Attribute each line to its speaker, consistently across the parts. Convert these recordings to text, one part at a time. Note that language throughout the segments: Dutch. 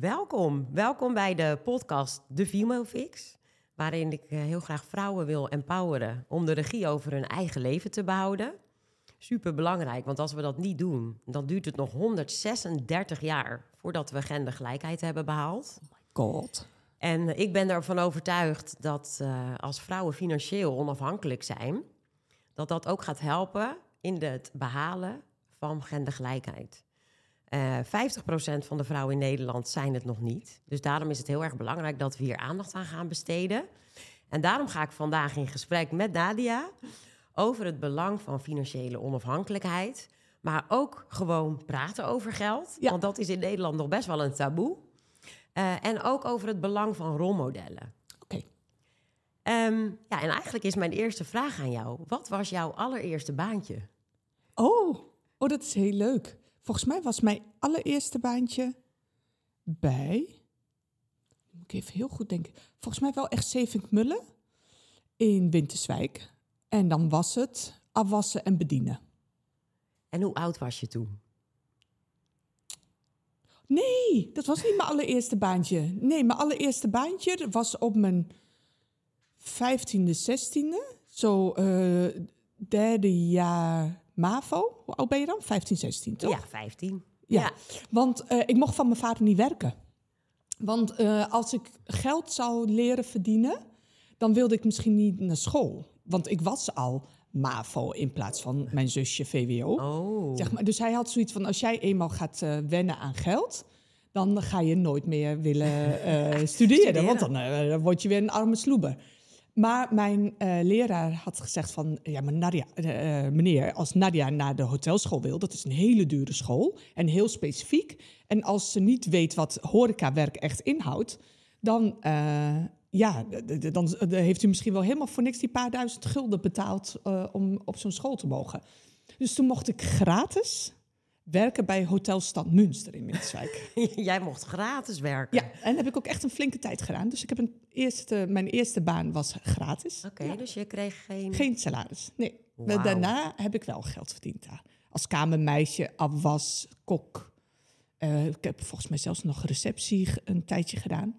Speaker 1: Welkom, welkom bij de podcast De Female Fix, waarin ik eh, heel graag vrouwen wil empoweren om de regie over hun eigen leven te behouden. Super belangrijk, want als we dat niet doen, dan duurt het nog 136 jaar voordat we gendergelijkheid hebben behaald.
Speaker 2: God.
Speaker 1: En eh, ik ben ervan overtuigd dat uh, als vrouwen financieel onafhankelijk zijn, dat dat ook gaat helpen in het behalen van gendergelijkheid. Uh, 50% van de vrouwen in Nederland zijn het nog niet. Dus daarom is het heel erg belangrijk dat we hier aandacht aan gaan besteden. En daarom ga ik vandaag in gesprek met Nadia over het belang van financiële onafhankelijkheid. Maar ook gewoon praten over geld.
Speaker 2: Ja.
Speaker 1: Want dat is in Nederland nog best wel een taboe. Uh, en ook over het belang van rolmodellen.
Speaker 2: Oké.
Speaker 1: Um, ja, en eigenlijk is mijn eerste vraag aan jou: wat was jouw allereerste baantje?
Speaker 2: Oh, oh, dat is heel leuk. Volgens mij was mijn allereerste baantje bij. Moet ik even heel goed denken. Volgens mij wel echt Sevink Mullen in Winterswijk. En dan was het afwassen en bedienen.
Speaker 1: En hoe oud was je toen?
Speaker 2: Nee, dat was niet mijn allereerste baantje. Nee, mijn allereerste baantje was op mijn vijftiende, zestiende. Zo uh, derde jaar MAVO. Hoe oud ben je dan? 15, 16, toch?
Speaker 1: Ja, 15.
Speaker 2: Ja,
Speaker 1: Ja.
Speaker 2: want uh, ik mocht van mijn vader niet werken. Want uh, als ik geld zou leren verdienen, dan wilde ik misschien niet naar school. Want ik was al MAVO in plaats van mijn zusje VWO.
Speaker 1: Oh.
Speaker 2: Zeg maar, dus hij had zoiets van, als jij eenmaal gaat uh, wennen aan geld... dan ga je nooit meer willen studeren,
Speaker 1: Studeren.
Speaker 2: Want dan word je weer een arme sloeber. Maar mijn leraar had gezegd van... ja, maar Nadia, meneer, als Nadia naar de hotelschool wil... dat is een hele dure school en heel specifiek. En als ze niet weet wat horecawerk echt inhoudt... dan ja, dan heeft u misschien wel helemaal voor niks die paar duizend gulden betaald om op zo'n school te mogen. Dus toen mocht ik gratis werken bij Hotel Stad Münster in Winterswijk.
Speaker 1: Jij mocht gratis werken?
Speaker 2: Ja, en heb ik ook echt een flinke tijd gedaan. Dus ik heb een eerste, mijn eerste baan was gratis.
Speaker 1: Oké, okay, ja. dus je kreeg geen...
Speaker 2: Geen salaris, nee.
Speaker 1: Wow.
Speaker 2: Maar daarna heb ik wel geld verdiend daar. Als kamermeisje, afwas, kok. Uh, ik heb volgens mij zelfs nog receptie een tijdje gedaan.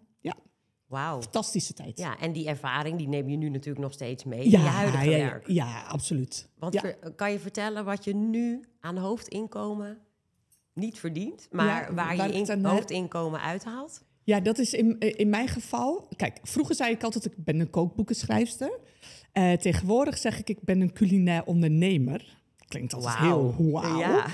Speaker 1: Wauw.
Speaker 2: Fantastische tijd.
Speaker 1: Ja, en die ervaring die neem je nu natuurlijk nog steeds mee
Speaker 2: ja,
Speaker 1: in je huidige
Speaker 2: ja,
Speaker 1: werk.
Speaker 2: Ja, absoluut.
Speaker 1: Want
Speaker 2: ja.
Speaker 1: kan je vertellen wat je nu aan hoofdinkomen niet verdient, maar waar,
Speaker 2: waar
Speaker 1: je in,
Speaker 2: dan, eh,
Speaker 1: hoofdinkomen uithaalt?
Speaker 2: Ja, dat is in, in mijn geval. Kijk, vroeger zei ik altijd: ik ben een kookboekenschrijfster. Uh, tegenwoordig zeg ik: ik ben een culinair ondernemer. Klinkt altijd
Speaker 1: Wauw.
Speaker 2: heel wauw.
Speaker 1: Ja.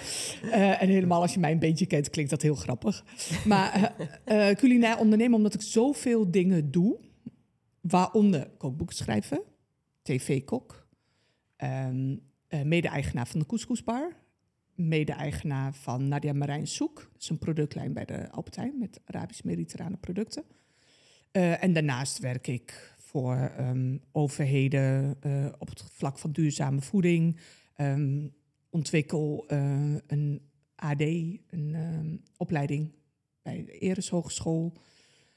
Speaker 2: Uh, en helemaal als je mij een beetje kent, klinkt dat heel grappig. Maar uh, culinair ondernemer, omdat ik zoveel dingen doe. Waaronder kookboeken schrijven, tv-kok, um, mede-eigenaar van de Couscousbar, mede-eigenaar van Nadia Marijn Soek. Dat is een productlijn bij de Albertijn met Arabisch-Mediterrane producten. Uh, en daarnaast werk ik voor um, overheden uh, op het vlak van duurzame voeding. Um, ontwikkel uh, een AD, een um, opleiding bij de Eres Hogeschool.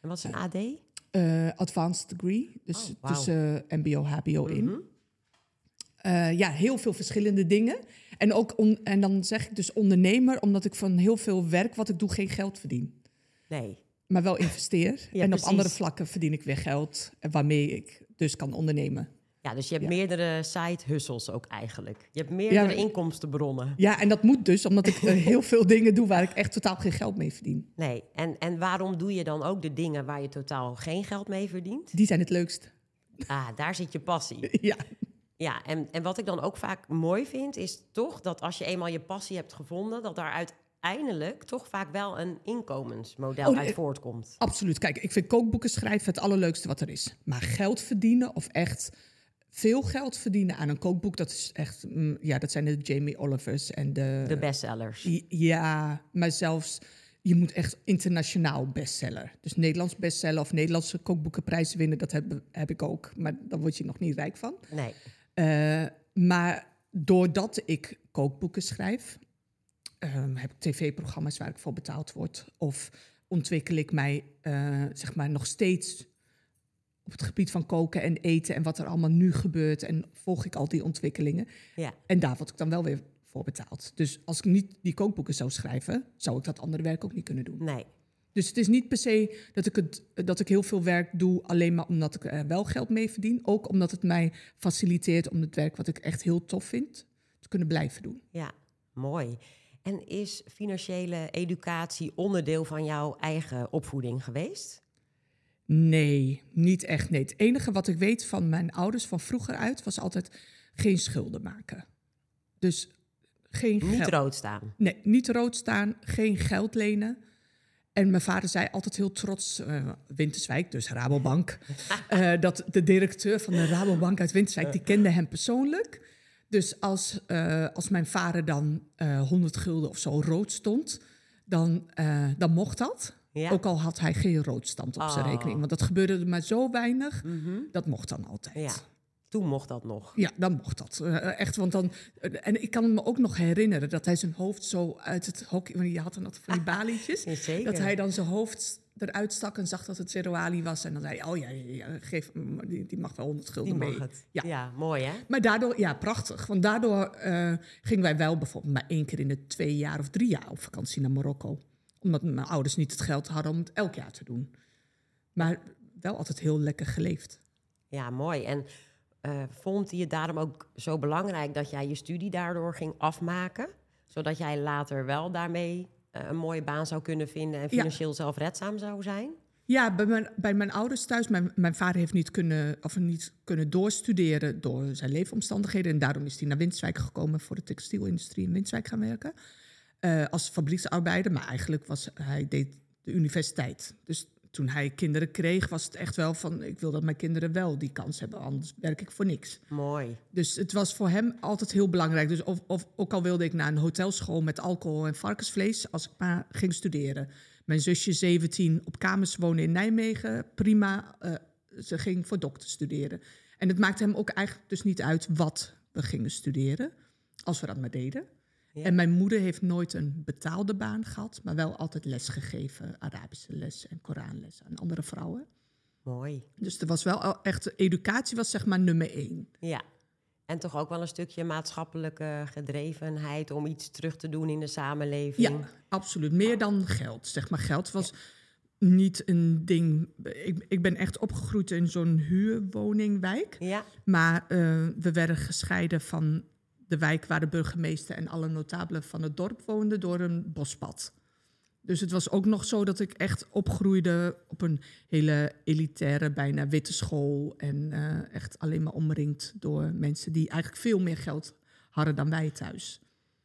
Speaker 1: En wat is een AD?
Speaker 2: advanced degree, dus
Speaker 1: oh, wow.
Speaker 2: tussen MBO, HBO in.
Speaker 1: Mhm.
Speaker 2: Uh, ja, heel veel verschillende dingen. En, ook on, en dan zeg ik dus ondernemer, omdat ik van heel veel werk wat ik doe geen geld verdien.
Speaker 1: Nee.
Speaker 2: Maar wel investeer.
Speaker 1: Ja,
Speaker 2: en
Speaker 1: precies.
Speaker 2: op andere vlakken verdien ik weer geld, eh, waarmee ik dus kan ondernemen.
Speaker 1: Ja, dus je hebt
Speaker 2: Ja.
Speaker 1: meerdere side hustles ook eigenlijk. Je hebt meerdere
Speaker 2: Ja.
Speaker 1: inkomstenbronnen.
Speaker 2: Ja, en dat moet dus, omdat ik eh, heel veel dingen doe waar ik echt totaal geen geld mee verdien.
Speaker 1: Nee, en, en waarom doe je dan ook de dingen waar je totaal geen geld mee verdient?
Speaker 2: Die zijn het leukst.
Speaker 1: Ah, daar zit je passie.
Speaker 2: Ja,
Speaker 1: Ja, en, en wat ik dan ook vaak mooi vind, is toch dat als je eenmaal je passie hebt gevonden, dat daar uiteindelijk toch vaak wel een inkomensmodel
Speaker 2: Oh,
Speaker 1: uit voortkomt.
Speaker 2: absoluut. Kijk, ik vind kookboeken schrijven het allerleukste wat er is. Maar geld verdienen of echt veel geld verdienen aan een kookboek, dat is echt, mm, ja, dat zijn de Jamie Olivers en de...
Speaker 1: De bestsellers.
Speaker 2: Ja, maar zelfs je moet echt internationaal bestseller. Dus Nederlands bestseller of Nederlandse kookboekenprijzen winnen, dat heb, heb ik ook. Maar daar word je nog niet rijk van.
Speaker 1: Nee.
Speaker 2: Eh, maar doordat ik kookboeken schrijf, ehm, heb ik tv-programma's waar ik voor betaald word. Of ontwikkel ik mij eh, zeg maar nog steeds op het gebied van koken en eten en wat er allemaal nu gebeurt. En volg ik al die ontwikkelingen.
Speaker 1: Ja.
Speaker 2: En daar word ik dan wel weer voor betaald. Dus als ik niet die kookboeken zou schrijven, zou ik dat andere werk ook niet kunnen doen.
Speaker 1: Nee.
Speaker 2: Dus het is niet per se dat ik, het, dat ik heel veel werk doe alleen maar omdat ik er wel geld mee verdien. Ook omdat het mij faciliteert om het werk wat ik echt heel tof vind te kunnen blijven doen.
Speaker 1: Ja, mooi. En is financiële educatie onderdeel van jouw eigen opvoeding geweest?
Speaker 2: Nee, niet echt. Nee. Het enige wat ik weet van mijn ouders van vroeger uit was altijd geen schulden maken. Dus geen
Speaker 1: Niet
Speaker 2: geld.
Speaker 1: rood staan.
Speaker 2: Nee, niet rood staan, geen geld lenen. En mijn vader zei altijd heel trots, eh, Winterswijk, dus Rabobank, eh, dat de directeur van de Rabobank uit Winterswijk, die kende hem persoonlijk. Dus als, eh, als mijn vader dan eh 100 gulden of zo rood stond, dan, dan mocht dat.
Speaker 1: Ja.
Speaker 2: Ook al had hij geen roodstand op zijn
Speaker 1: Oh.
Speaker 2: rekening. Want dat gebeurde er maar zo weinig, dat mocht dan altijd.
Speaker 1: Ja, toen mocht dat nog.
Speaker 2: Ja, dan mocht dat. Eh, echt, want dan... eh, en ik kan me ook nog herinneren dat hij zijn hoofd zo uit het hockey... Want je had dan altijd van die balietjes.
Speaker 1: Ja.
Speaker 2: Dat hij dan zijn hoofd eruit stak en zag dat het Zeroali was. En dan zei hij, oh ja, ja, ja, geef, die, die mag wel 100 gulden
Speaker 1: Die
Speaker 2: mee.
Speaker 1: mag het.
Speaker 2: Ja.
Speaker 1: Ja. mooi hè?
Speaker 2: Maar daardoor, ja, prachtig. Want daardoor eh, gingen wij wel bijvoorbeeld maar één keer in de twee jaar of drie jaar op vakantie naar Marokko. Omdat mijn ouders niet het geld hadden om het elk jaar te doen. Maar wel altijd heel lekker geleefd.
Speaker 1: Ja, mooi. En eh, vond hij het daarom ook zo belangrijk dat jij je studie daardoor ging afmaken? Zodat jij later wel daarmee eh, een mooie baan zou kunnen vinden en
Speaker 2: Ja.
Speaker 1: financieel zelfredzaam zou zijn?
Speaker 2: Ja, bij mijn, bij mijn ouders thuis. Mijn, mijn vader heeft niet kunnen, of niet kunnen doorstuderen door zijn leefomstandigheden. En daarom is hij naar Winterswijk gekomen voor de textielindustrie in Winterswijk gaan werken. Eh, als fabrieksarbeider, maar eigenlijk was hij deed de universiteit. Dus toen hij kinderen kreeg, was het echt wel van... ik wil dat mijn kinderen wel die kans hebben, anders werk ik voor niks.
Speaker 1: Mooi.
Speaker 2: Dus het was voor hem altijd heel belangrijk. Dus of, of, ook al wilde ik naar een hotelschool met alcohol en varkensvlees, als ik maar ging studeren. Mijn zusje 17 op kamers wonen in Nijmegen, prima. eh, ze ging voor dokter studeren. En het maakte hem ook eigenlijk dus niet uit wat we gingen studeren, als we dat maar deden.
Speaker 1: Ja.
Speaker 2: En mijn moeder heeft nooit een betaalde baan gehad, maar wel altijd les gegeven, Arabische les en Koranles aan andere vrouwen.
Speaker 1: Mooi.
Speaker 2: Dus er was wel echt, educatie was zeg maar nummer één.
Speaker 1: Ja. En toch ook wel een stukje maatschappelijke gedrevenheid om iets terug te doen in de samenleving.
Speaker 2: Ja, absoluut. Meer dan geld. Zeg maar, geld was niet een ding. Ik, ik ben echt opgegroeid in zo'n huurwoningwijk.
Speaker 1: Ja.
Speaker 2: Maar eh, we werden gescheiden van de wijk waar de burgemeester en alle notabelen van het dorp woonden door een bospad. Dus het was ook nog zo dat ik echt opgroeide op een hele elitaire, bijna witte school. En eh, echt alleen maar omringd door mensen die eigenlijk veel meer geld hadden dan wij thuis.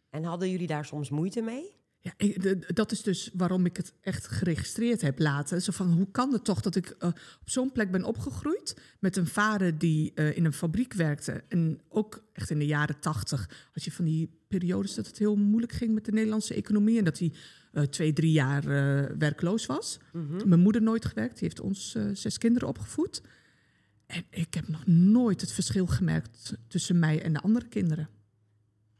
Speaker 1: En hadden jullie daar soms moeite mee?
Speaker 2: Ja, dat is dus waarom ik het echt geregistreerd heb laten. Zo van, hoe kan het toch dat ik eh, op zo'n plek ben opgegroeid... met een vader die eh, in een fabriek werkte. En ook echt in de jaren tachtig had je van die periodes... dat het heel moeilijk ging met de Nederlandse economie... en dat hij eh, twee, drie jaar werkloos was. Mijn moeder nooit gewerkt, die heeft ons zes kinderen opgevoed. En ik heb nog nooit het verschil gemerkt tussen mij en de andere kinderen.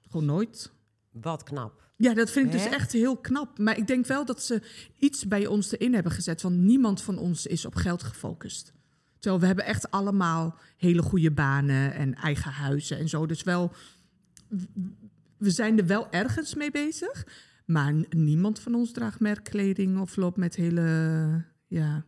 Speaker 2: Gewoon nooit.
Speaker 1: Wat knap.
Speaker 2: Ja, dat vind ik dus
Speaker 1: Hè?
Speaker 2: echt heel knap. Maar ik denk wel dat ze iets bij ons erin hebben gezet. Want niemand van ons is op geld gefocust. Terwijl we hebben echt allemaal hele goede banen en eigen huizen en zo. Dus wel, we zijn er wel ergens mee bezig. Maar niemand van ons draagt merkkleding of loopt met hele... Ja,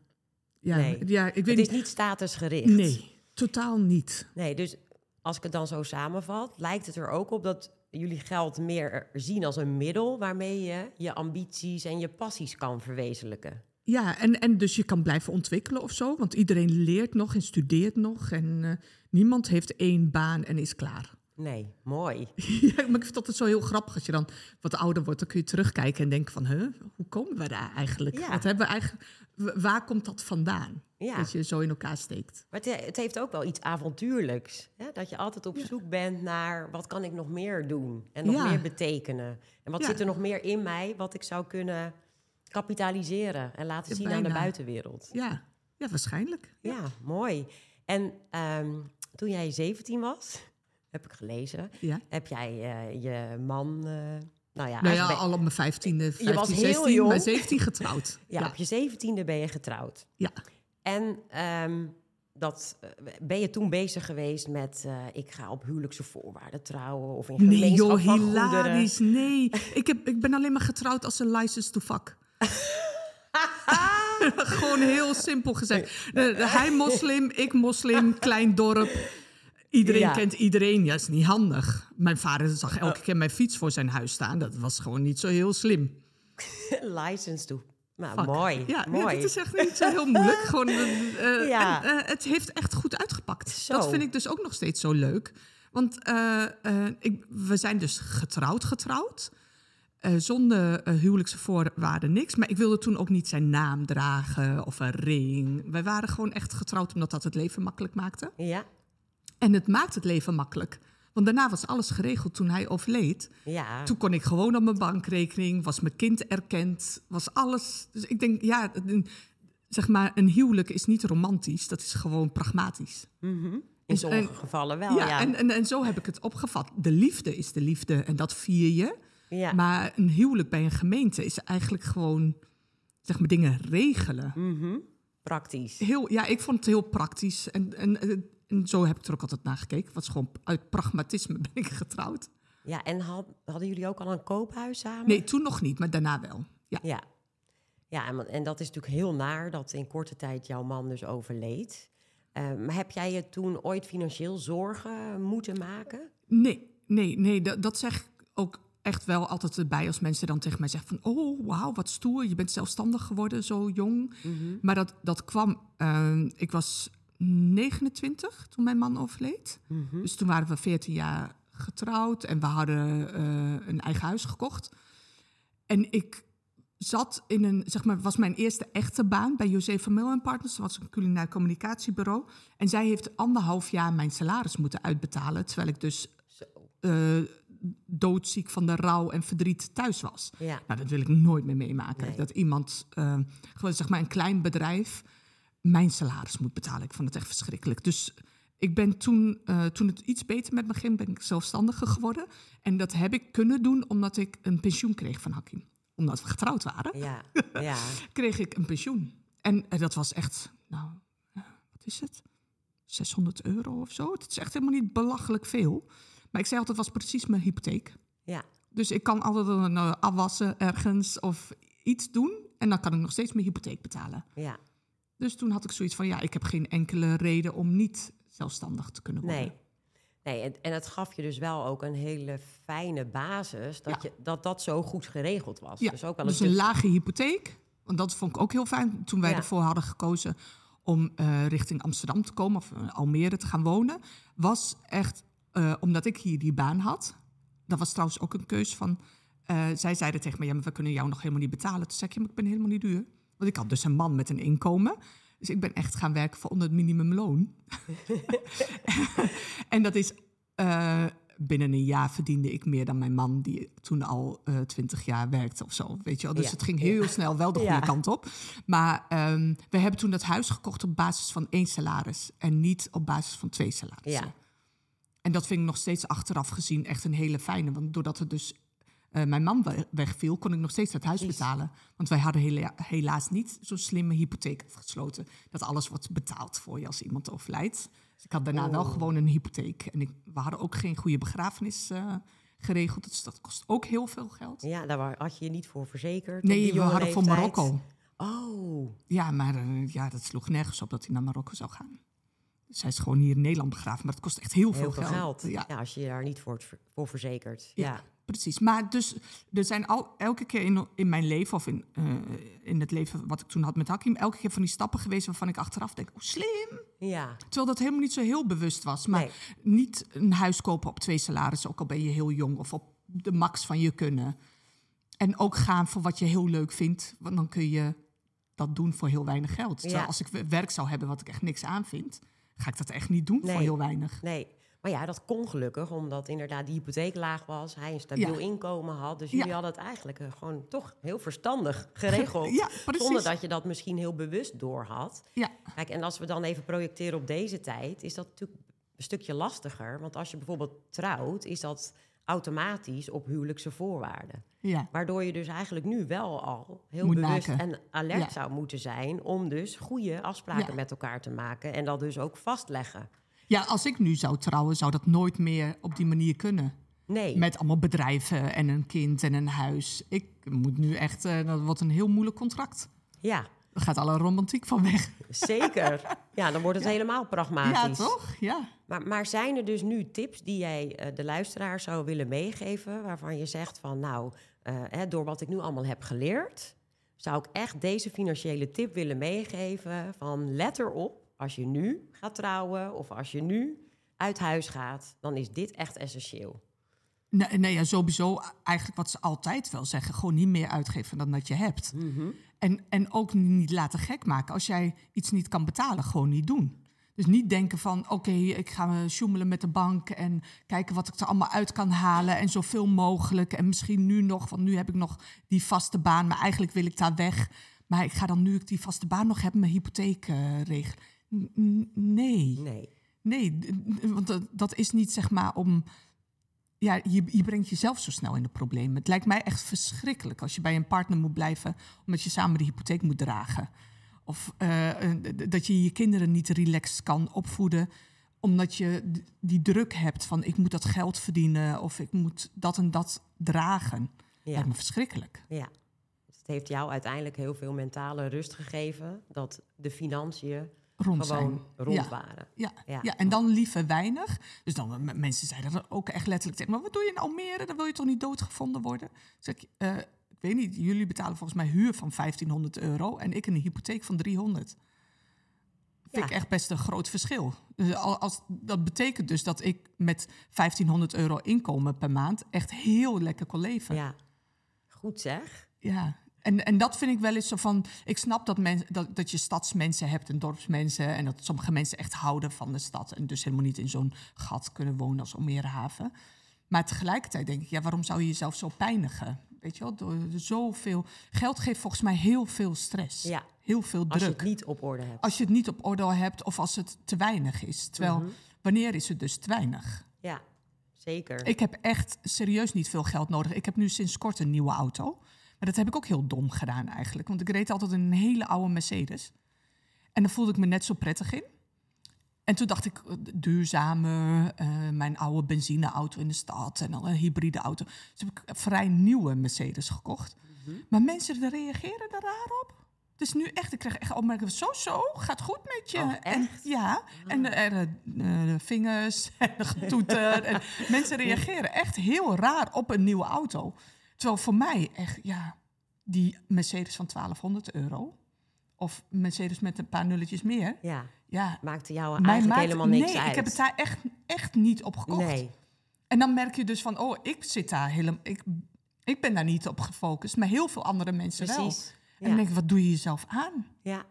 Speaker 2: ja,
Speaker 1: Nee.
Speaker 2: ja ik weet
Speaker 1: Het is
Speaker 2: niet.
Speaker 1: niet statusgericht.
Speaker 2: Nee, totaal niet.
Speaker 1: Nee, dus als ik het dan zo samenvat, lijkt het er ook op dat jullie geld meer zien als een middel waarmee je je ambities en je passies kan verwezenlijken.
Speaker 2: Ja, en, en dus je kan blijven ontwikkelen of zo. Want iedereen leert nog en studeert nog. En eh, niemand heeft één baan en is klaar.
Speaker 1: Nee, mooi.
Speaker 2: ja, maar ik vind het altijd zo heel grappig als je dan wat ouder wordt. Dan kun je terugkijken en denken van... Huh, hoe komen we daar eigenlijk?
Speaker 1: Ja.
Speaker 2: Wat hebben we eigenlijk waar komt dat vandaan?
Speaker 1: Ja.
Speaker 2: Dat je zo in elkaar steekt.
Speaker 1: Maar het, het heeft ook wel iets avontuurlijks. Hè? Dat je altijd op zoek bent naar wat kan ik nog meer doen en nog meer betekenen. En wat zit er nog meer in mij wat ik zou kunnen kapitaliseren en laten zien aan de buitenwereld.
Speaker 2: Ja, ja waarschijnlijk.
Speaker 1: Ja, mooi. En ehm, toen jij 17 was, heb ik gelezen,
Speaker 2: Ja.
Speaker 1: heb jij eh, je man, eh, nou ja,
Speaker 2: Nou ja, al op mijn vijftiende,
Speaker 1: Je was
Speaker 2: 15,
Speaker 1: heel
Speaker 2: 16,
Speaker 1: jong.
Speaker 2: bij 17 getrouwd.
Speaker 1: ja,
Speaker 2: ja.
Speaker 1: op je zeventiende ben je getrouwd.
Speaker 2: ja.
Speaker 1: En ehm, dat, eh, ben je toen bezig geweest met... ik ga op huwelijkse voorwaarden trouwen of in
Speaker 2: Nee
Speaker 1: gemeenschap
Speaker 2: joh,
Speaker 1: van goederen.
Speaker 2: hilarisch. Nee, ik, heb, ik ben alleen maar getrouwd als een license to fuck. Gewoon heel simpel gezegd. Hij moslim, ik moslim, klein dorp. Iedereen
Speaker 1: Ja.
Speaker 2: kent iedereen. Ja, is niet handig. Mijn vader zag elke keer mijn fiets voor zijn huis staan. Dat was gewoon niet zo heel slim.
Speaker 1: License toe. Nou,
Speaker 2: Fuck.
Speaker 1: mooi.
Speaker 2: Ja,
Speaker 1: mooi.
Speaker 2: Ja, is echt niet zo heel moeilijk. Gewoon, eh, eh,
Speaker 1: Ja.
Speaker 2: en, eh, het heeft echt goed uitgepakt.
Speaker 1: Zo.
Speaker 2: Dat vind ik dus ook nog steeds zo leuk. Want ik, we zijn dus getrouwd getrouwd. Zonder huwelijkse voorwaarden niks. Maar ik wilde toen ook niet zijn naam dragen of een ring. Wij waren gewoon echt getrouwd omdat dat het leven makkelijk maakte.
Speaker 1: Ja,
Speaker 2: En het maakt het leven makkelijk. Want daarna was alles geregeld toen hij overleed.
Speaker 1: ja.
Speaker 2: Toen kon ik gewoon op mijn bankrekening, was mijn kind erkend, was alles. Dus ik denk, ja, een- zeg maar, een huwelijk is niet romantisch, dat is gewoon pragmatisch.
Speaker 1: Mhm. In sommige
Speaker 2: en-
Speaker 1: gevallen wel,
Speaker 2: ja,
Speaker 1: ja.
Speaker 2: En, en, en zo heb ik het opgevat. De liefde is de liefde en dat vier je.
Speaker 1: ja.
Speaker 2: Maar een huwelijk bij een gemeente is eigenlijk gewoon, zeg maar, dingen regelen.
Speaker 1: Mhm. Praktisch.
Speaker 2: Heel, ja, ik vond het heel praktisch. En, en, en zo heb ik er ook altijd naar gekeken. Was gewoon uit pragmatisme ben ik getrouwd.
Speaker 1: Ja, en had- hadden jullie ook al een koophuis samen?
Speaker 2: Nee, toen nog niet, maar daarna wel. Ja.
Speaker 1: Ja. Ja, en, en dat is natuurlijk heel naar dat in korte tijd jouw man dus overleed. Eh, maar heb jij je toen ooit financieel zorgen moeten maken?
Speaker 2: Nee, nee, nee. Dat, dat zeg ik ook echt wel altijd erbij als mensen dan tegen mij zeggen van... oh, wauw, wat stoer, je bent zelfstandig geworden, zo jong. Maar dat, dat kwam... eh, ik was 29 toen mijn man overleed. Dus toen waren we 14 jaar getrouwd en we hadden eh, een eigen huis gekocht. En ik zat in een, zeg maar, was mijn eerste echte baan bij José Vermeulen Partners. Dat was een culinair communicatiebureau. En zij heeft anderhalf jaar mijn salaris moeten uitbetalen. Terwijl ik dus eh, doodziek van de rouw en verdriet thuis was.
Speaker 1: Ja.
Speaker 2: Nou, dat wil ik nooit meer meemaken.
Speaker 1: Nee.
Speaker 2: Dat iemand, eh, gewoon zeg maar een klein bedrijf, mijn salaris moet betalen. Ik vond het echt verschrikkelijk. Dus ik ben toen, eh, toen het iets beter met me ging, ben ik zelfstandiger geworden. En dat heb ik kunnen doen omdat ik een pensioen kreeg van Hakim. Omdat we getrouwd waren,
Speaker 1: Ja, ja.
Speaker 2: kreeg ik een pensioen. En eh, dat was echt, nou, eh, wat is het? 600 euro of zo. Het is echt helemaal niet belachelijk veel. Maar ik zei altijd, het was precies mijn hypotheek.
Speaker 1: ja.
Speaker 2: Dus ik kan altijd een afwassen ergens of iets doen. En dan kan ik nog steeds mijn hypotheek betalen.
Speaker 1: ja.
Speaker 2: Dus toen had ik zoiets van, ja, ik heb geen enkele reden om niet zelfstandig te kunnen worden.
Speaker 1: Nee. Nee, en, en het gaf je dus wel ook een hele fijne basis dat
Speaker 2: Ja.
Speaker 1: je, dat, dat zo goed geregeld was.
Speaker 2: Ja,
Speaker 1: dus ook wel
Speaker 2: dus
Speaker 1: een
Speaker 2: lage hypotheek. Want dat vond ik ook heel fijn toen wij
Speaker 1: Ja.
Speaker 2: ervoor hadden gekozen om eh, richting Amsterdam te komen of eh, Almere te gaan wonen. Was echt eh, omdat ik hier die baan had. Dat was trouwens ook een keus van. zij zeiden tegen me: ja, maar we kunnen jou nog helemaal niet betalen. Toen zei ik: ja, maar ik ben helemaal niet duur. Want ik had dus een man met een inkomen. Dus ik ben echt gaan werken voor onder het minimumloon. en dat is eh, binnen een jaar verdiende ik meer dan mijn man, die toen al twintig jaar werkte of zo. Weet je wel? Dus
Speaker 1: Ja.
Speaker 2: het ging heel snel wel de goede
Speaker 1: Ja.
Speaker 2: kant op. Maar ehm, we hebben toen dat huis gekocht op basis van één salaris en niet op basis van twee salarissen. En dat vind ik nog steeds achteraf gezien echt een hele fijne. Want doordat er dus eh, mijn man we- wegviel, kon ik nog steeds het huis betalen. Want wij hadden hela- helaas niet zo'n slimme hypotheek afgesloten. Dat alles wordt betaald voor je als iemand overlijdt. Dus ik had daarna wel
Speaker 1: Oh.
Speaker 2: gewoon een hypotheek. En ik, we hadden ook geen goede begrafenis eh, geregeld. Dus dat kost ook heel veel geld.
Speaker 1: Ja, daar had je je niet voor verzekerd.
Speaker 2: Nee, we hadden voor
Speaker 1: leeftijd.
Speaker 2: Marokko.
Speaker 1: Oh,
Speaker 2: Ja, maar eh, ja, dat sloeg nergens op dat hij naar Marokko zou gaan. Dus hij is gewoon hier in Nederland begraven. Maar het kost echt heel,
Speaker 1: heel veel geld.
Speaker 2: Ja,
Speaker 1: Ja. als je daar niet voor, voor verzekert.
Speaker 2: Ja.
Speaker 1: Ja.
Speaker 2: Precies. Maar dus er zijn al, elke keer in, in mijn leven, of in, eh, in het leven wat ik toen had met Hakim, elke keer van die stappen geweest waarvan ik achteraf denk, oh slim.
Speaker 1: Ja.
Speaker 2: Terwijl dat helemaal niet zo heel bewust was. Maar
Speaker 1: Nee.
Speaker 2: niet een huis kopen op twee salarissen, ook al ben je heel jong, of op de max van je kunnen. En ook gaan voor wat je heel leuk vindt, want dan kun je dat doen voor heel weinig geld. Terwijl
Speaker 1: Ja.
Speaker 2: als ik werk zou hebben wat ik echt niks aan vind, ga ik dat echt niet doen voor heel weinig.
Speaker 1: Nee. Maar ja, dat kon gelukkig, omdat inderdaad die hypotheek laag was. Hij een stabiel
Speaker 2: Ja.
Speaker 1: inkomen had. Dus
Speaker 2: Ja.
Speaker 1: jullie hadden het eigenlijk eh, gewoon toch heel verstandig geregeld.
Speaker 2: Ja.
Speaker 1: Zonder dat je dat misschien heel bewust door had.
Speaker 2: Ja,
Speaker 1: Kijk, en als we dan even projecteren op deze tijd, is dat natuurlijk een stukje lastiger. Want als je bijvoorbeeld trouwt, is dat automatisch op huwelijkse voorwaarden.
Speaker 2: ja.
Speaker 1: Waardoor je dus eigenlijk nu wel al heel
Speaker 2: Moet
Speaker 1: bewust
Speaker 2: maken.
Speaker 1: en alert
Speaker 2: Ja.
Speaker 1: zou moeten zijn om dus goede afspraken met elkaar te maken en dat dus ook vastleggen.
Speaker 2: Ja, als ik nu zou trouwen, zou dat nooit meer op die manier kunnen.
Speaker 1: Nee,
Speaker 2: Met allemaal bedrijven en een kind en een huis. Ik moet nu echt, eh, dat wordt een heel moeilijk contract.
Speaker 1: ja,
Speaker 2: Er gaat alle romantiek van weg.
Speaker 1: Zeker. Ja, dan wordt het helemaal
Speaker 2: Ja,
Speaker 1: pragmatisch.
Speaker 2: toch? Ja.
Speaker 1: Maar, maar zijn er dus nu tips die jij eh, de luisteraar zou willen meegeven, waarvan je zegt van nou, eh, hè, door wat ik nu allemaal heb geleerd, zou ik echt deze financiële tip willen meegeven van let erop, als je nu gaat trouwen of als je nu uit huis gaat, dan is dit echt essentieel.
Speaker 2: Nee, nee ja, sowieso eigenlijk wat ze altijd wel zeggen. Gewoon niet meer uitgeven dan dat je hebt. En, en ook niet laten gek maken. Als jij iets niet kan betalen, gewoon niet doen. Dus niet denken van, oké, ik ga me sjoemelen met de bank... en kijken wat ik er allemaal uit kan halen en zoveel mogelijk. En misschien nu nog, want nu heb ik nog die vaste baan... maar eigenlijk wil ik daar weg. Maar ik ga dan, nu ik die vaste baan nog heb, mijn hypotheek eh, regelen. Nee.
Speaker 1: Nee.
Speaker 2: Nee, want dat, dat is niet zeg maar om. Ja, je, je brengt jezelf zo snel in de problemen. Het lijkt mij echt verschrikkelijk als je bij een partner moet blijven omdat je samen de hypotheek moet dragen. Of eh, eh, dat je je kinderen niet relaxed kan opvoeden omdat je die druk hebt van ik moet dat geld verdienen of ik moet dat en dat dragen.
Speaker 1: Ja.
Speaker 2: Lijkt me verschrikkelijk.
Speaker 1: Ja. Dus het heeft jou uiteindelijk heel veel mentale rust gegeven dat de financiën
Speaker 2: Rond
Speaker 1: gewoon
Speaker 2: zijn.
Speaker 1: rond
Speaker 2: Ja.
Speaker 1: waren.
Speaker 2: Ja,
Speaker 1: Ja.
Speaker 2: ja. en dan liever weinig. Dus dan, mensen zeiden dat ook echt letterlijk tegen. Maar wat doe je in Almere? Dan wil je toch niet doodgevonden worden? Zeg ik, eh, ik weet niet, jullie betalen volgens mij huur van 1500 euro... en ik een hypotheek van 300. Vind ik echt best een groot verschil. Dus al- als, dat betekent dus dat ik met 1500 euro inkomen per maand... echt heel lekker kon leven.
Speaker 1: Ja. Goed zeg.
Speaker 2: Ja, en, en dat vind ik wel eens zo van. Ik snap dat, men, dat, dat je stadsmensen hebt en dorpsmensen. En dat sommige mensen echt houden van de stad. En dus helemaal niet in zo'n gat kunnen wonen als Almerehaven. Maar tegelijkertijd denk ik, ja, waarom zou je jezelf zo pijnigen? Weet je wel, door zoveel. Geld geeft volgens mij heel veel stress.
Speaker 1: Ja.
Speaker 2: Heel veel
Speaker 1: Als je
Speaker 2: druk.
Speaker 1: het niet op orde hebt.
Speaker 2: Als je het niet op orde hebt of als het te weinig is. Terwijl,
Speaker 1: Mhm.
Speaker 2: wanneer is het dus te weinig?
Speaker 1: Ja, zeker.
Speaker 2: Ik heb echt serieus niet veel geld nodig. Ik heb nu sinds kort een nieuwe auto. Maar dat heb ik ook heel dom gedaan eigenlijk. Want ik reed altijd een hele oude Mercedes. En daar voelde ik me net zo prettig in. En toen dacht ik, eh, duurzamer, eh, mijn oude benzineauto in de stad en dan een hybride auto. Dus heb ik een vrij nieuwe Mercedes gekocht. Maar mensen reageren er raar op. Dus nu echt, ik krijg echt opmerkingen van zo, zo, gaat goed met je.
Speaker 1: Oh,
Speaker 2: en, ja, en de, eh, de vingers en de getoeter. en mensen reageren echt heel raar op een nieuwe auto. Terwijl voor mij echt, ja, die Mercedes van 1200 euro... of Mercedes met een paar nulletjes meer...
Speaker 1: Ja,
Speaker 2: ja,
Speaker 1: maakte jou eigenlijk
Speaker 2: maakt-
Speaker 1: helemaal niks
Speaker 2: nee,
Speaker 1: uit.
Speaker 2: ik heb het daar echt, echt niet op gekocht.
Speaker 1: Nee,
Speaker 2: En dan merk je dus van, oh, ik zit daar helemaal... Ik, ik ben daar niet op gefocust, maar heel veel andere mensen wel.
Speaker 1: precies.
Speaker 2: En dan
Speaker 1: Ja.
Speaker 2: denk ik, wat doe je jezelf aan?
Speaker 1: ja.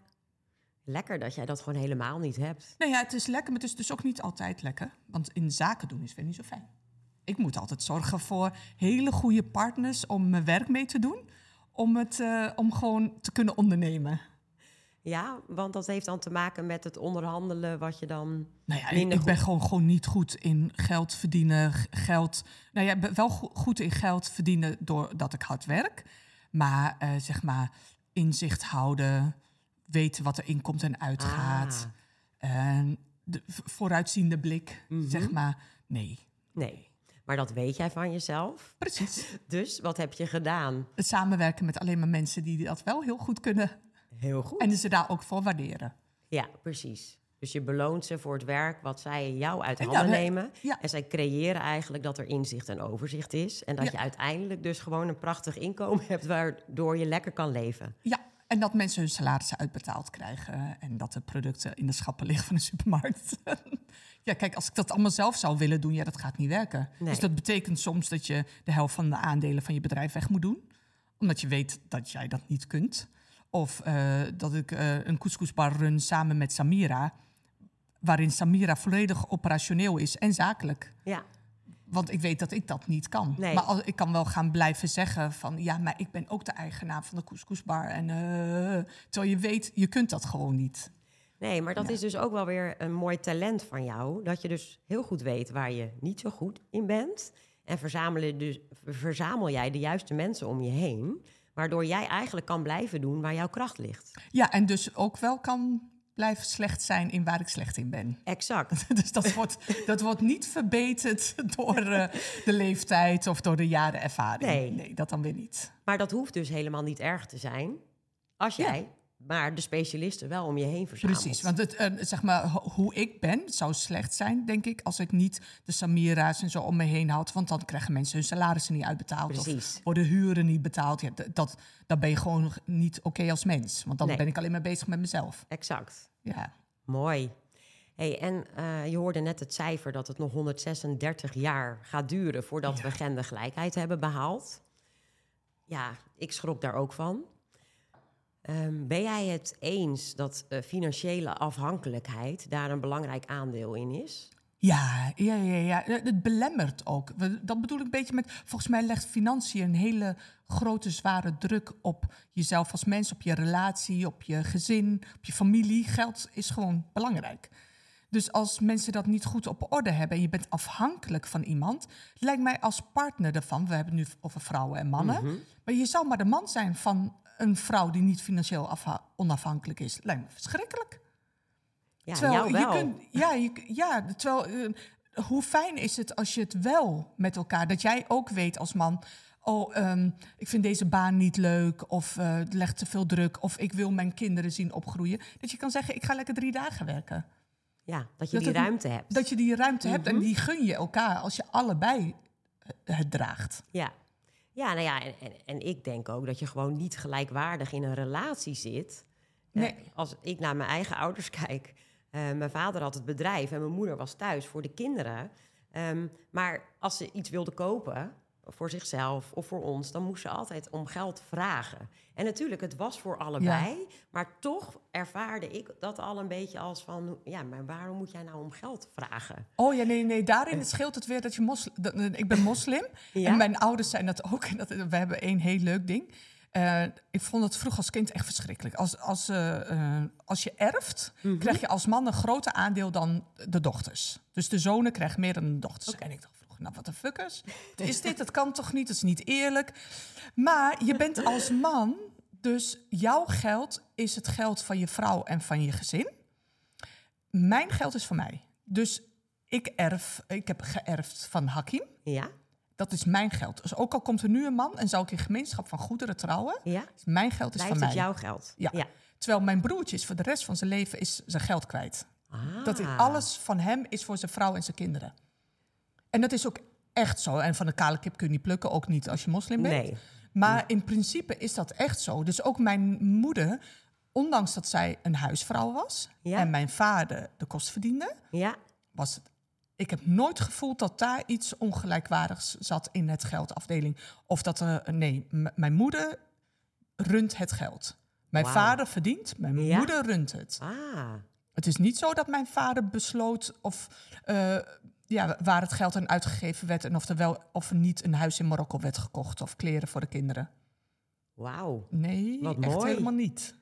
Speaker 1: Lekker dat jij dat gewoon helemaal niet hebt.
Speaker 2: Nou ja, het is lekker, maar het is dus ook niet altijd lekker. Want in zaken doen is weer niet zo fijn. Ik moet altijd zorgen voor hele goede partners om mijn werk mee te doen. Om, het, eh, om gewoon te kunnen ondernemen.
Speaker 1: Ja, want dat heeft dan te maken met het onderhandelen wat je dan...
Speaker 2: Nou ja, ik, ik ben gewoon, gewoon niet goed in geld verdienen. Geld, nou ja, wel go- goed in geld verdienen doordat ik hard werk. Maar eh, zeg maar, inzicht houden, weten wat er inkomt en uitgaat.
Speaker 1: Ah,
Speaker 2: En de vooruitziende blik,
Speaker 1: Mhm.
Speaker 2: zeg maar, nee.
Speaker 1: nee, maar dat weet jij van jezelf.
Speaker 2: Precies.
Speaker 1: Dus wat heb je gedaan?
Speaker 2: Het samenwerken met alleen maar mensen die dat wel heel goed kunnen.
Speaker 1: Heel goed.
Speaker 2: En ze daar ook voor waarderen.
Speaker 1: Ja, precies. Dus je beloont ze voor het werk wat zij jou uit handen nemen.
Speaker 2: ja.
Speaker 1: En zij creëren eigenlijk dat er inzicht en overzicht is. En dat
Speaker 2: Ja.
Speaker 1: je uiteindelijk dus gewoon een prachtig inkomen hebt... waardoor je lekker kan leven.
Speaker 2: Ja, en dat mensen hun salarissen uitbetaald krijgen. En dat de producten in de schappen liggen van de supermarkt. ja, kijk, als ik dat allemaal zelf zou willen doen, ja, dat gaat niet werken.
Speaker 1: Nee.
Speaker 2: Dus dat betekent soms dat je de helft van de aandelen van je bedrijf weg moet doen. Omdat je weet dat jij dat niet kunt. Of eh, dat ik eh, een couscousbar run samen met Samira. Waarin Samira volledig operationeel is en zakelijk.
Speaker 1: Ja,
Speaker 2: Want ik weet dat ik dat niet kan.
Speaker 1: Nee.
Speaker 2: Maar als, ik kan wel gaan blijven zeggen van... ja, maar ik ben ook de eigenaar van de couscousbar. En, eh, terwijl je weet, je kunt dat gewoon niet.
Speaker 1: nee, maar dat is dus ook wel weer een mooi talent van jou. Dat je dus heel goed weet waar je niet zo goed in bent. En verzamelen dus, verzamel jij de juiste mensen om je heen. Waardoor jij eigenlijk kan blijven doen waar jouw kracht ligt.
Speaker 2: Ja, en dus ook wel kan blijven slecht zijn in waar ik slecht in ben.
Speaker 1: Exact.
Speaker 2: Dus dat wordt, dat wordt niet verbeterd door eh, de leeftijd of door de jaren ervaring.
Speaker 1: Nee.
Speaker 2: nee, dat dan weer niet.
Speaker 1: Maar dat hoeft dus helemaal niet erg te zijn. Als
Speaker 2: Ja.
Speaker 1: Maar de specialisten wel om je heen verzamelt.
Speaker 2: Precies, want het, eh, zeg maar, ho- hoe ik ben, zou slecht zijn, denk ik, als ik niet de Samira's en zo om me heen had. Want dan krijgen mensen hun salarissen niet uitbetaald.
Speaker 1: Precies.
Speaker 2: Of worden huren niet betaald. Ja, dat, dan ben je gewoon niet oké als mens. Want dan
Speaker 1: Nee.
Speaker 2: ben ik alleen maar bezig met mezelf.
Speaker 1: Exact.
Speaker 2: Ja.
Speaker 1: Mooi. Hey, en eh, je hoorde net het cijfer dat het nog 136 jaar gaat duren voordat we gendergelijkheid hebben behaald. Ja, ik schrok daar ook van. Ehm, ben jij het eens dat eh, financiële afhankelijkheid daar een belangrijk aandeel in is?
Speaker 2: Ja, ja, ja, ja. Het het belemmert ook. Dat bedoel ik een beetje met. Volgens mij legt financiën een hele grote, zware druk op jezelf als mens, op je relatie, op je gezin, op je familie. Geld is gewoon belangrijk. Dus als mensen dat niet goed op orde hebben en je bent afhankelijk van iemand, lijkt mij als partner ervan, we hebben het nu over vrouwen en mannen, maar je zou maar de man zijn van een vrouw die niet financieel afha- onafhankelijk is. Lijkt me verschrikkelijk.
Speaker 1: Ja,
Speaker 2: Terwijl
Speaker 1: wel.
Speaker 2: je kunt, ja, je, ja, terwijl, eh, hoe fijn is het als je het wel met elkaar, dat jij ook weet als man, oh, ehm, ik vind deze baan niet leuk, of eh, het legt te veel druk, of ik wil mijn kinderen zien opgroeien, dat je kan zeggen, ik ga lekker drie dagen werken.
Speaker 1: Ja, dat je
Speaker 2: Dat
Speaker 1: die
Speaker 2: het-
Speaker 1: ruimte hebt.
Speaker 2: Dat je die ruimte hebt
Speaker 1: Mhm.
Speaker 2: en die gun je elkaar als je allebei eh, het draagt.
Speaker 1: Ja, ja nou ja, en, en, en ik denk ook dat je gewoon niet gelijkwaardig in een relatie zit. Eh,
Speaker 2: Nee.
Speaker 1: als ik naar mijn eigen ouders kijk, eh, mijn vader had het bedrijf en mijn moeder was thuis voor de kinderen. Ehm, maar als ze iets wilde kopen, voor zichzelf of voor ons, dan moest ze altijd om geld vragen. En natuurlijk, het was voor allebei, maar toch ervaarde ik dat al een beetje als van, ja, maar waarom moet jij nou om geld vragen?
Speaker 2: Oh ja, nee, nee, daarin scheelt het weer dat je moslim... dat- eh, Ik ben moslim
Speaker 1: Ja?
Speaker 2: en mijn ouders zijn dat ook. En dat, we hebben één heel leuk ding. Eh, ik vond het vroeger als kind echt verschrikkelijk. Als, als, eh, eh, als je erft,
Speaker 1: Mhm.
Speaker 2: krijg je als man een groter aandeel dan de dochters. Dus de zonen krijgen meer dan de dochters. En ik dacht nou wat de fuckers? Is dit? Dat kan toch niet? Dat is niet eerlijk. Maar je bent als man, dus jouw geld is het geld van je vrouw en van je gezin. Mijn geld is van mij. Dus ik erf, ik heb geërfd van Hakim.
Speaker 1: Ja?
Speaker 2: Dat is mijn geld. Dus ook al komt er nu een man en zou ik in gemeenschap van goederen trouwen,
Speaker 1: Ja?
Speaker 2: is mijn geld is
Speaker 1: Blijft
Speaker 2: van
Speaker 1: het
Speaker 2: mij.
Speaker 1: jouw geld?
Speaker 2: Ja. Terwijl mijn broertje is voor de rest van zijn leven is zijn geld kwijt.
Speaker 1: Ah.
Speaker 2: Dat is, alles van hem is voor zijn vrouw en zijn kinderen. En dat is ook echt zo. En van de kale kip kun je niet plukken, ook niet als je moslim bent.
Speaker 1: Nee.
Speaker 2: Maar in principe is dat echt zo. Dus ook mijn moeder, ondanks dat zij een huisvrouw was
Speaker 1: Ja.
Speaker 2: en mijn vader de kost verdiende,
Speaker 1: Ja?
Speaker 2: was het. Ik heb nooit gevoeld dat daar iets ongelijkwaardigs zat in het geldafdeling. Of dat er. Nee, mijn moeder runt het geld. Mijn vader verdient, mijn
Speaker 1: Ja?
Speaker 2: moeder runt het.
Speaker 1: Ah.
Speaker 2: Het is niet zo dat mijn vader besloot of, eh, ja, waar het geld aan uitgegeven werd en of er wel of er niet een huis in Marokko werd gekocht of kleren voor de kinderen.
Speaker 1: Wauw.
Speaker 2: Nee,
Speaker 1: Wat
Speaker 2: echt
Speaker 1: mooi.
Speaker 2: helemaal niet.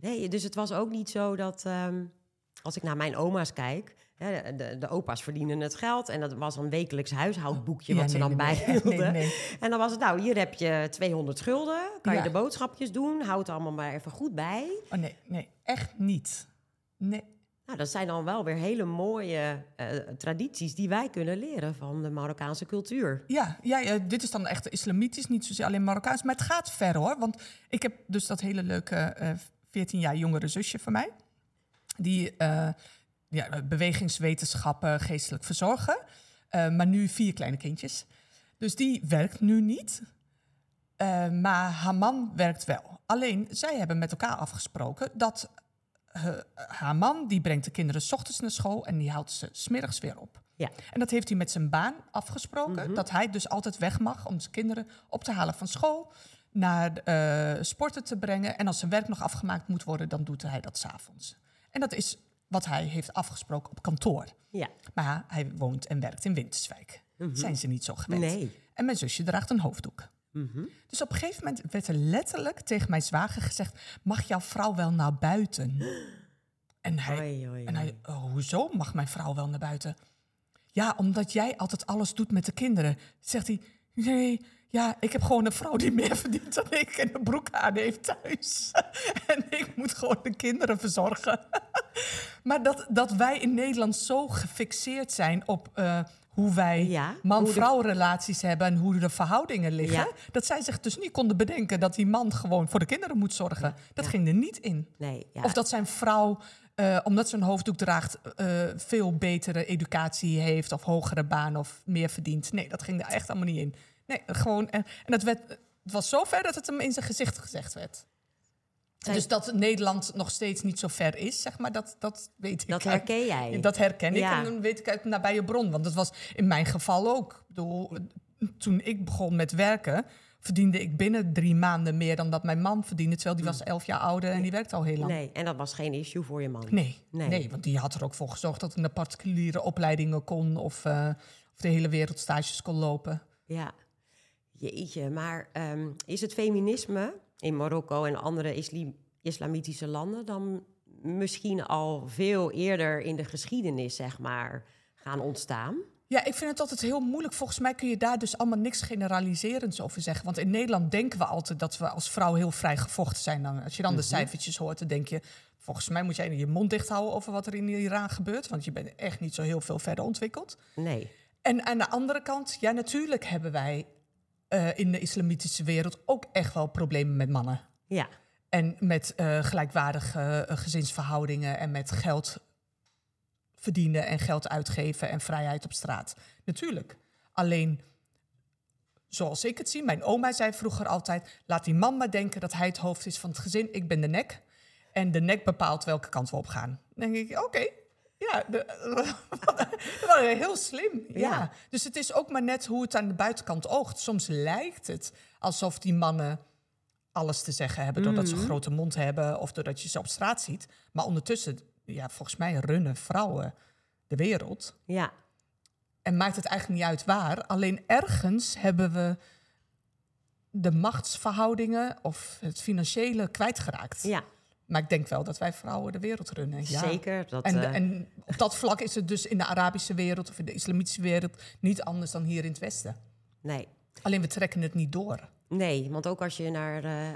Speaker 1: Nee, dus het was ook niet zo dat... ehm, als ik naar mijn oma's kijk... Hè, de, de opa's verdienen het geld... en dat was een wekelijks huishoudboekje...
Speaker 2: Ja,
Speaker 1: wat ze dan
Speaker 2: nee,
Speaker 1: bijhielden.
Speaker 2: nee, nee.
Speaker 1: En dan was het, nou, hier heb je 200 gulden... kan je de boodschapjes doen, houd het allemaal maar even goed bij.
Speaker 2: Oh nee, nee, echt niet. Nee.
Speaker 1: Nou, dat zijn dan wel weer hele mooie eh, tradities... die wij kunnen leren van de Marokkaanse cultuur.
Speaker 2: Ja, ja, ja, dit is dan echt islamitisch, niet zozeer alleen Marokkaans. Maar het gaat ver hoor. Want ik heb dus dat hele leuke eh 14 jaar jongere zusje van mij. Die eh, ja, bewegingswetenschappen, geestelijk verzorgen. Eh, maar nu vier kleine kindjes. Dus die werkt nu niet. Eh, maar haar man werkt wel. Alleen, zij hebben met elkaar afgesproken dat eh, haar man... die brengt de kinderen s ochtends naar school en die haalt ze smiddags weer op.
Speaker 1: Ja.
Speaker 2: En dat heeft hij met zijn baan afgesproken. Dat hij dus altijd weg mag om zijn kinderen op te halen van school. Naar eh, sporten te brengen. En als zijn werk nog afgemaakt moet worden, dan doet hij dat s'avonds. En dat is wat hij heeft afgesproken op kantoor.
Speaker 1: Ja.
Speaker 2: Maar hij woont en werkt in Winterswijk. Zijn ze niet zo gewend.
Speaker 1: Nee.
Speaker 2: En mijn zusje draagt een hoofddoek.
Speaker 1: Mhm.
Speaker 2: Dus op een gegeven moment werd er letterlijk tegen mijn zwager gezegd... mag jouw vrouw wel naar buiten? En hij,
Speaker 1: Oei, oei,
Speaker 2: en hij oh, hoezo mag mijn vrouw wel naar buiten? Ja, omdat jij altijd alles doet met de kinderen. Zegt hij, nee, ja, ik heb gewoon een vrouw die meer verdient dan ik... en een broek aan heeft thuis. en ik moet gewoon de kinderen verzorgen. maar dat, dat wij in Nederland zo gefixeerd zijn op... eh, hoe wij
Speaker 1: Ja,
Speaker 2: man-vrouw relaties hebben en hoe de verhoudingen liggen.
Speaker 1: Ja.
Speaker 2: Dat zij zich dus niet konden bedenken dat die man gewoon voor de kinderen moet zorgen. Dat ging er niet in.
Speaker 1: Nee.
Speaker 2: Of dat zijn vrouw, eh, omdat ze een hoofddoek draagt, eh, veel betere educatie heeft of hogere baan of meer verdient. Nee, dat ging er echt allemaal niet in. Nee, gewoon. En, en het, werd, het was zo ver dat het hem in zijn gezicht gezegd werd.
Speaker 1: Zij-
Speaker 2: Dus dat Nederland nog steeds niet zo ver is, zeg maar, dat, dat weet ik.
Speaker 1: dat
Speaker 2: uit-
Speaker 1: herken jij.
Speaker 2: dat herken ik en dan weet ik uit nabije bron. Want dat was in mijn geval ook. Ik bedoel, toen ik begon met werken, verdiende ik binnen drie maanden meer dan dat mijn man verdiende. Terwijl die was elf jaar ouder en die werkte al heel lang.
Speaker 1: Nee, en dat was geen issue voor je man.
Speaker 2: Nee,
Speaker 1: Nee.
Speaker 2: nee. want die had er ook voor gezorgd dat ik naar particuliere opleidingen kon of, eh, of de hele wereld stages kon lopen.
Speaker 1: Ja, jeetje. Maar ehm, is het feminisme in Marokko en andere islamitische landen dan misschien al veel eerder in de geschiedenis, zeg maar, gaan ontstaan?
Speaker 2: Ja, ik vind het altijd heel moeilijk. Volgens mij kun je daar dus allemaal niks generaliserends over zeggen. Want in Nederland denken we altijd dat we als vrouw heel vrij gevochten zijn. Dan, als je dan de cijfertjes hoort, dan denk je... volgens mij moet jij je mond dicht houden over wat er in Iran gebeurt. Want je bent echt niet zo heel veel verder ontwikkeld.
Speaker 1: Nee.
Speaker 2: En aan de andere kant, ja, natuurlijk hebben wij eh, in de islamitische wereld... ook echt wel problemen met mannen.
Speaker 1: Ja,
Speaker 2: En met eh, gelijkwaardige eh, gezinsverhoudingen en met geld verdienen en geld uitgeven en vrijheid op straat. Natuurlijk. Alleen, zoals ik het zie, mijn oma zei vroeger altijd: laat die man maar denken dat hij het hoofd is van het gezin. Ik ben de nek. En de nek bepaalt welke kant we op gaan. Dan denk ik: oké. Ja, de, dat was heel slim. Ja.
Speaker 1: Ja.
Speaker 2: Dus het is ook maar net hoe het aan de buitenkant oogt. Soms lijkt het alsof die mannen alles te zeggen hebben doordat ze een grote mond hebben of doordat je ze op straat ziet. Maar ondertussen, ja, volgens mij runnen vrouwen de wereld.
Speaker 1: ja,
Speaker 2: En maakt het eigenlijk niet uit waar. Alleen ergens hebben we de machtsverhoudingen of het financiële kwijtgeraakt.
Speaker 1: ja.
Speaker 2: Maar ik denk wel dat wij vrouwen de wereld runnen. Ja.
Speaker 1: zeker. Dat,
Speaker 2: En,
Speaker 1: eh,
Speaker 2: en op dat vlak is het dus in de Arabische wereld of in de islamitische wereld niet anders dan hier in het Westen.
Speaker 1: nee.
Speaker 2: Alleen we trekken het niet door.
Speaker 1: Nee, want ook als je naar eh,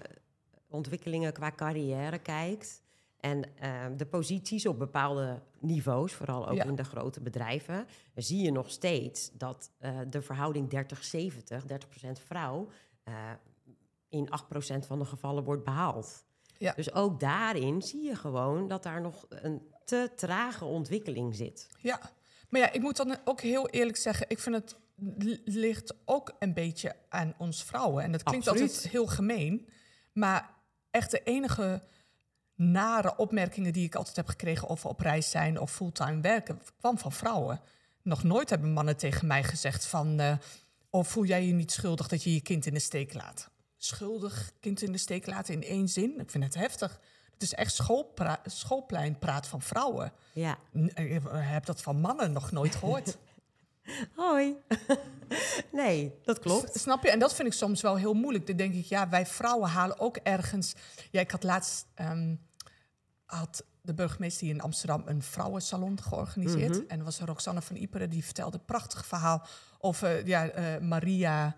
Speaker 1: ontwikkelingen qua carrière kijkt en eh, de posities op bepaalde niveaus, vooral ook
Speaker 2: Ja.
Speaker 1: in de grote bedrijven, zie je nog steeds dat eh, de verhouding 30-70, 30% vrouw, eh, in 8% van de gevallen wordt behaald.
Speaker 2: Ja.
Speaker 1: Dus ook daarin zie je gewoon dat daar nog een te trage ontwikkeling zit.
Speaker 2: Ja, maar ja, ik moet dan ook heel eerlijk zeggen, ik vind het li- ligt ook een beetje aan ons vrouwen. En dat klinkt
Speaker 1: Absoluut.
Speaker 2: altijd heel gemeen, maar echt de enige nare opmerkingen die ik altijd heb gekregen over op reis zijn of fulltime werken, kwam van vrouwen. Nog nooit hebben mannen tegen mij gezegd van, eh, of voel jij je niet schuldig dat je je kind in de steek laat? Schuldig kind in de steek laten in één zin? Ik vind het heftig. Het is echt schoolpra- schoolpleinpraat van vrouwen.
Speaker 1: Ja.
Speaker 2: Ik heb dat van mannen nog nooit gehoord.
Speaker 1: Hoi. nee, dat klopt.
Speaker 2: S- Snap je? En dat vind ik soms wel heel moeilijk. Dan denk ik, ja, wij vrouwen halen ook ergens... Ja, ik had laatst... ehm, had de burgemeester hier in Amsterdam een vrouwensalon georganiseerd. En er was Roxanne van Iperen, die vertelde een prachtig verhaal... over ja, eh, Maria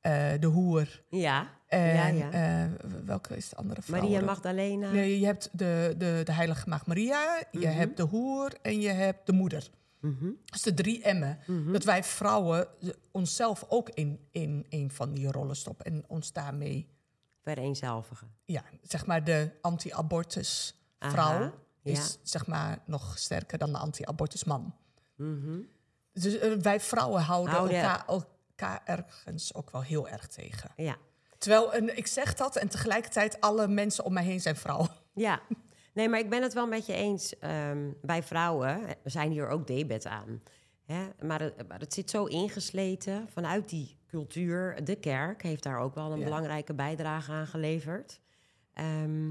Speaker 2: eh, de Hoer.
Speaker 1: Ja,
Speaker 2: En
Speaker 1: ja, ja.
Speaker 2: eh, welke is de andere vrouw?
Speaker 1: Maria Magdalena.
Speaker 2: Nee, je hebt de, de, de heilige maagd Maria, je hebt de hoer en je hebt de moeder.
Speaker 1: Mhm.
Speaker 2: Dus de drie M'en. Dat wij vrouwen onszelf ook in, in een van die rollen stoppen. En ons daarmee,
Speaker 1: Vereenzelvigen.
Speaker 2: ja, zeg maar de anti-abortus vrouw is
Speaker 1: ja.
Speaker 2: zeg maar nog sterker dan de anti-abortus man.
Speaker 1: Mhm.
Speaker 2: Dus eh, wij vrouwen houden
Speaker 1: Houden-
Speaker 2: elkaar, elkaar ergens ook wel heel erg tegen.
Speaker 1: Ja.
Speaker 2: Terwijl, en ik zeg dat en tegelijkertijd alle mensen om mij heen zijn vrouw.
Speaker 1: ja. Nee, maar ik ben het wel met je eens. ehm, bij vrouwen eh, zijn hier ook debet aan. Hè? Maar, het, maar het zit zo ingesleten vanuit die cultuur. De kerk heeft daar ook wel een
Speaker 2: Ja.
Speaker 1: belangrijke bijdrage aan geleverd. Ehm,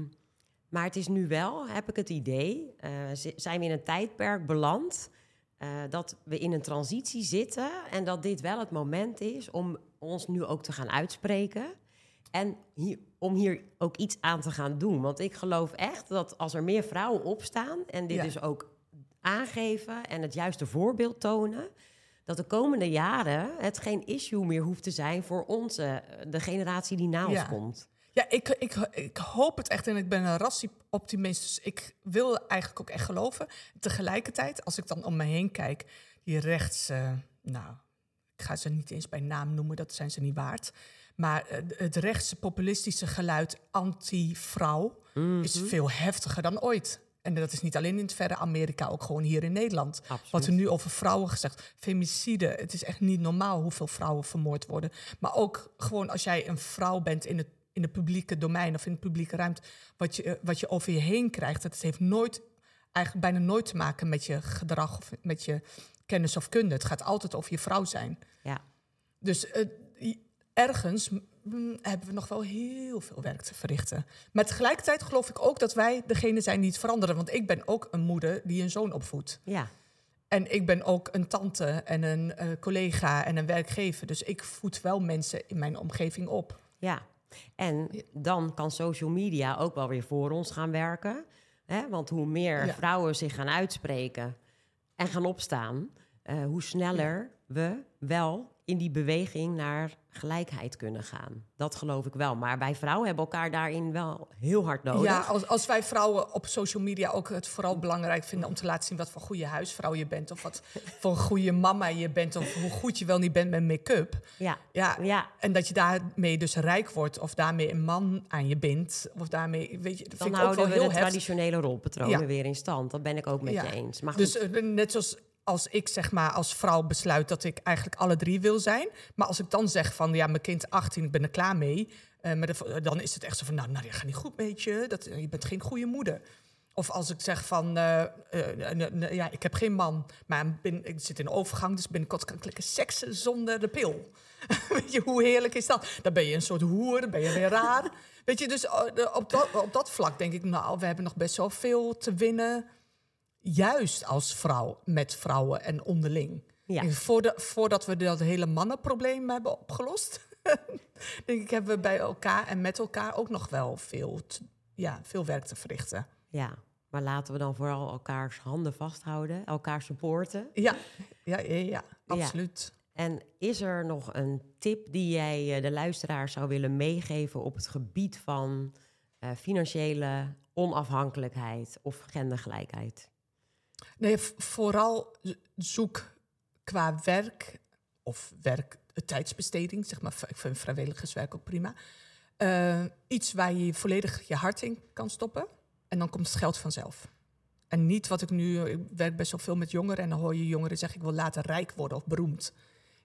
Speaker 1: maar het is nu wel, heb ik het idee, zi- zijn we in een tijdperk beland... eh, dat we in een transitie zitten en dat dit wel het moment is om ons nu ook te gaan uitspreken. En hier, om hier ook iets aan te gaan doen. Want ik geloof echt dat als er meer vrouwen opstaan en dit
Speaker 2: Ja.
Speaker 1: dus ook aangeven en het juiste voorbeeld tonen, dat de komende jaren het geen issue meer hoeft te zijn voor onze, eh, de generatie die na ons
Speaker 2: Ja.
Speaker 1: komt.
Speaker 2: Ja, ik, ik, ik hoop het echt en ik ben een rassie-optimist. Dus ik wil eigenlijk ook echt geloven. Tegelijkertijd, als ik dan om me heen kijk, die rechts, eh, nou, ik ga ze niet eens bij naam noemen, dat zijn ze niet waard. Maar eh, het rechtse populistische geluid anti-vrouw is
Speaker 1: Mhm.
Speaker 2: veel heftiger dan ooit. En dat is niet alleen in het verre Amerika, ook gewoon hier in Nederland.
Speaker 1: Absoluut.
Speaker 2: Wat er nu over vrouwen gezegd. Femicide, het is echt niet normaal hoeveel vrouwen vermoord worden. Maar ook gewoon als jij een vrouw bent in het, in het publieke domein of in de publieke ruimte, wat je, eh, wat je over je heen krijgt, dat heeft nooit, eigenlijk bijna nooit te maken met je gedrag of met je kennis of kunde. Het gaat altijd over je vrouw zijn.
Speaker 1: Ja,
Speaker 2: Dus eh, ergens mm, hebben we nog wel heel veel werk te verrichten. Maar tegelijkertijd geloof ik ook dat wij degene zijn die het veranderen. Want ik ben ook een moeder die een zoon opvoedt.
Speaker 1: ja,
Speaker 2: En ik ben ook een tante en een eh, collega en een werkgever. Dus ik voed wel mensen in mijn omgeving op.
Speaker 1: ja. En dan kan social media ook wel weer voor ons gaan werken. Hè? Want hoe meer
Speaker 2: Ja.
Speaker 1: vrouwen zich gaan uitspreken en gaan opstaan, eh, hoe sneller we wel in die beweging naar gelijkheid kunnen gaan. Dat geloof ik wel. Maar wij vrouwen hebben elkaar daarin wel heel hard nodig.
Speaker 2: Ja, als, als wij vrouwen op social media ook het vooral belangrijk vinden om te laten zien wat voor goede huisvrouw je bent. Of wat voor een goede mama je bent. Of hoe goed je wel niet bent met make-up.
Speaker 1: ja.
Speaker 2: Ja,
Speaker 1: ja.
Speaker 2: En dat je daarmee dus rijk wordt, of daarmee een man aan je bindt, of daarmee, weet je, dat
Speaker 1: Dan
Speaker 2: vind ik ook wel
Speaker 1: we
Speaker 2: heel
Speaker 1: de traditionele rolpatronen
Speaker 2: Ja.
Speaker 1: weer in stand. Dat ben ik ook met
Speaker 2: Ja.
Speaker 1: je eens. Maar
Speaker 2: Dus eh, net zoals als ik zeg maar als vrouw besluit dat ik eigenlijk alle drie wil zijn, maar als ik dan zeg van ja, mijn kind 18, ik ben er klaar mee, eh, maar dan is het echt zo van nou, nou, dat gaat niet goed met je, dat, je bent geen goede moeder. Of als ik zeg van, n- ja, ik heb geen man, maar ik zit in overgang, dus binnenkort kan ik lekker seksen zonder de pil. Weet je, hoe heerlijk is dat? Dan ben je een soort hoer, dan ben je weer raar. Weet je, dus op dat, op dat vlak denk ik, nou, we hebben nog best wel veel te winnen. Juist als vrouw met vrouwen en onderling.
Speaker 1: Ja.
Speaker 2: En voorda- voordat we dat hele mannenprobleem hebben opgelost, denk ik, hebben we bij elkaar en met elkaar ook nog wel veel, ja, veel werk te verrichten.
Speaker 1: ja. Maar laten we dan vooral elkaars handen vasthouden, elkaar supporten.
Speaker 2: Ja, ja, ja, ja absoluut.
Speaker 1: En is er nog een tip die jij eh, de luisteraar zou willen meegeven op het gebied van eh, financiële onafhankelijkheid of gendergelijkheid?
Speaker 2: Nee, vooral zoek qua werk of werk, eh, tijdsbesteding, zeg maar, ik vind vrijwilligerswerk ook prima. Eh, iets waar je volledig je hart in kan stoppen en dan komt het geld vanzelf. En niet wat ik nu, ik werk best wel veel met jongeren en dan hoor je jongeren zeggen ik wil later rijk worden of beroemd.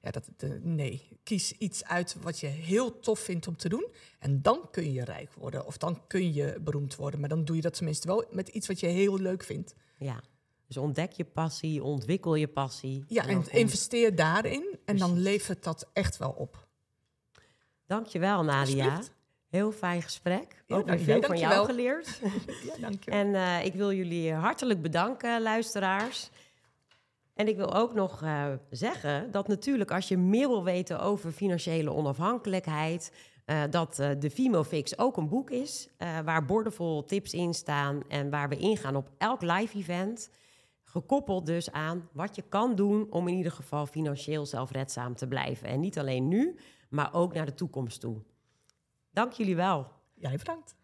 Speaker 2: Ja, dat, nee, kies iets uit wat je heel tof vindt om te doen en dan kun je rijk worden of dan kun je beroemd worden. Maar dan doe je dat tenminste wel met iets wat je heel leuk vindt.
Speaker 1: Ja. Dus ontdek je passie, ontwikkel je passie.
Speaker 2: Ja, en investeer daarin en dan levert dat echt wel op.
Speaker 1: Dankjewel Nadia. Heel fijn gesprek.
Speaker 2: Ja,
Speaker 1: Ook weer veel van jou
Speaker 2: dankjewel.
Speaker 1: geleerd.
Speaker 2: Ja, dank je.
Speaker 1: En eh, ik wil jullie hartelijk bedanken, luisteraars. En ik wil ook nog eh, zeggen dat natuurlijk als je meer wil weten over financiële onafhankelijkheid, eh, dat eh, de Fimofix ook een boek is waar boordevol tips in staan en waar we ingaan op elk live event. Gekoppeld dus aan wat je kan doen om in ieder geval financieel zelfredzaam te blijven. En niet alleen nu, maar ook naar de toekomst toe. Dank jullie wel.
Speaker 2: Jij bedankt.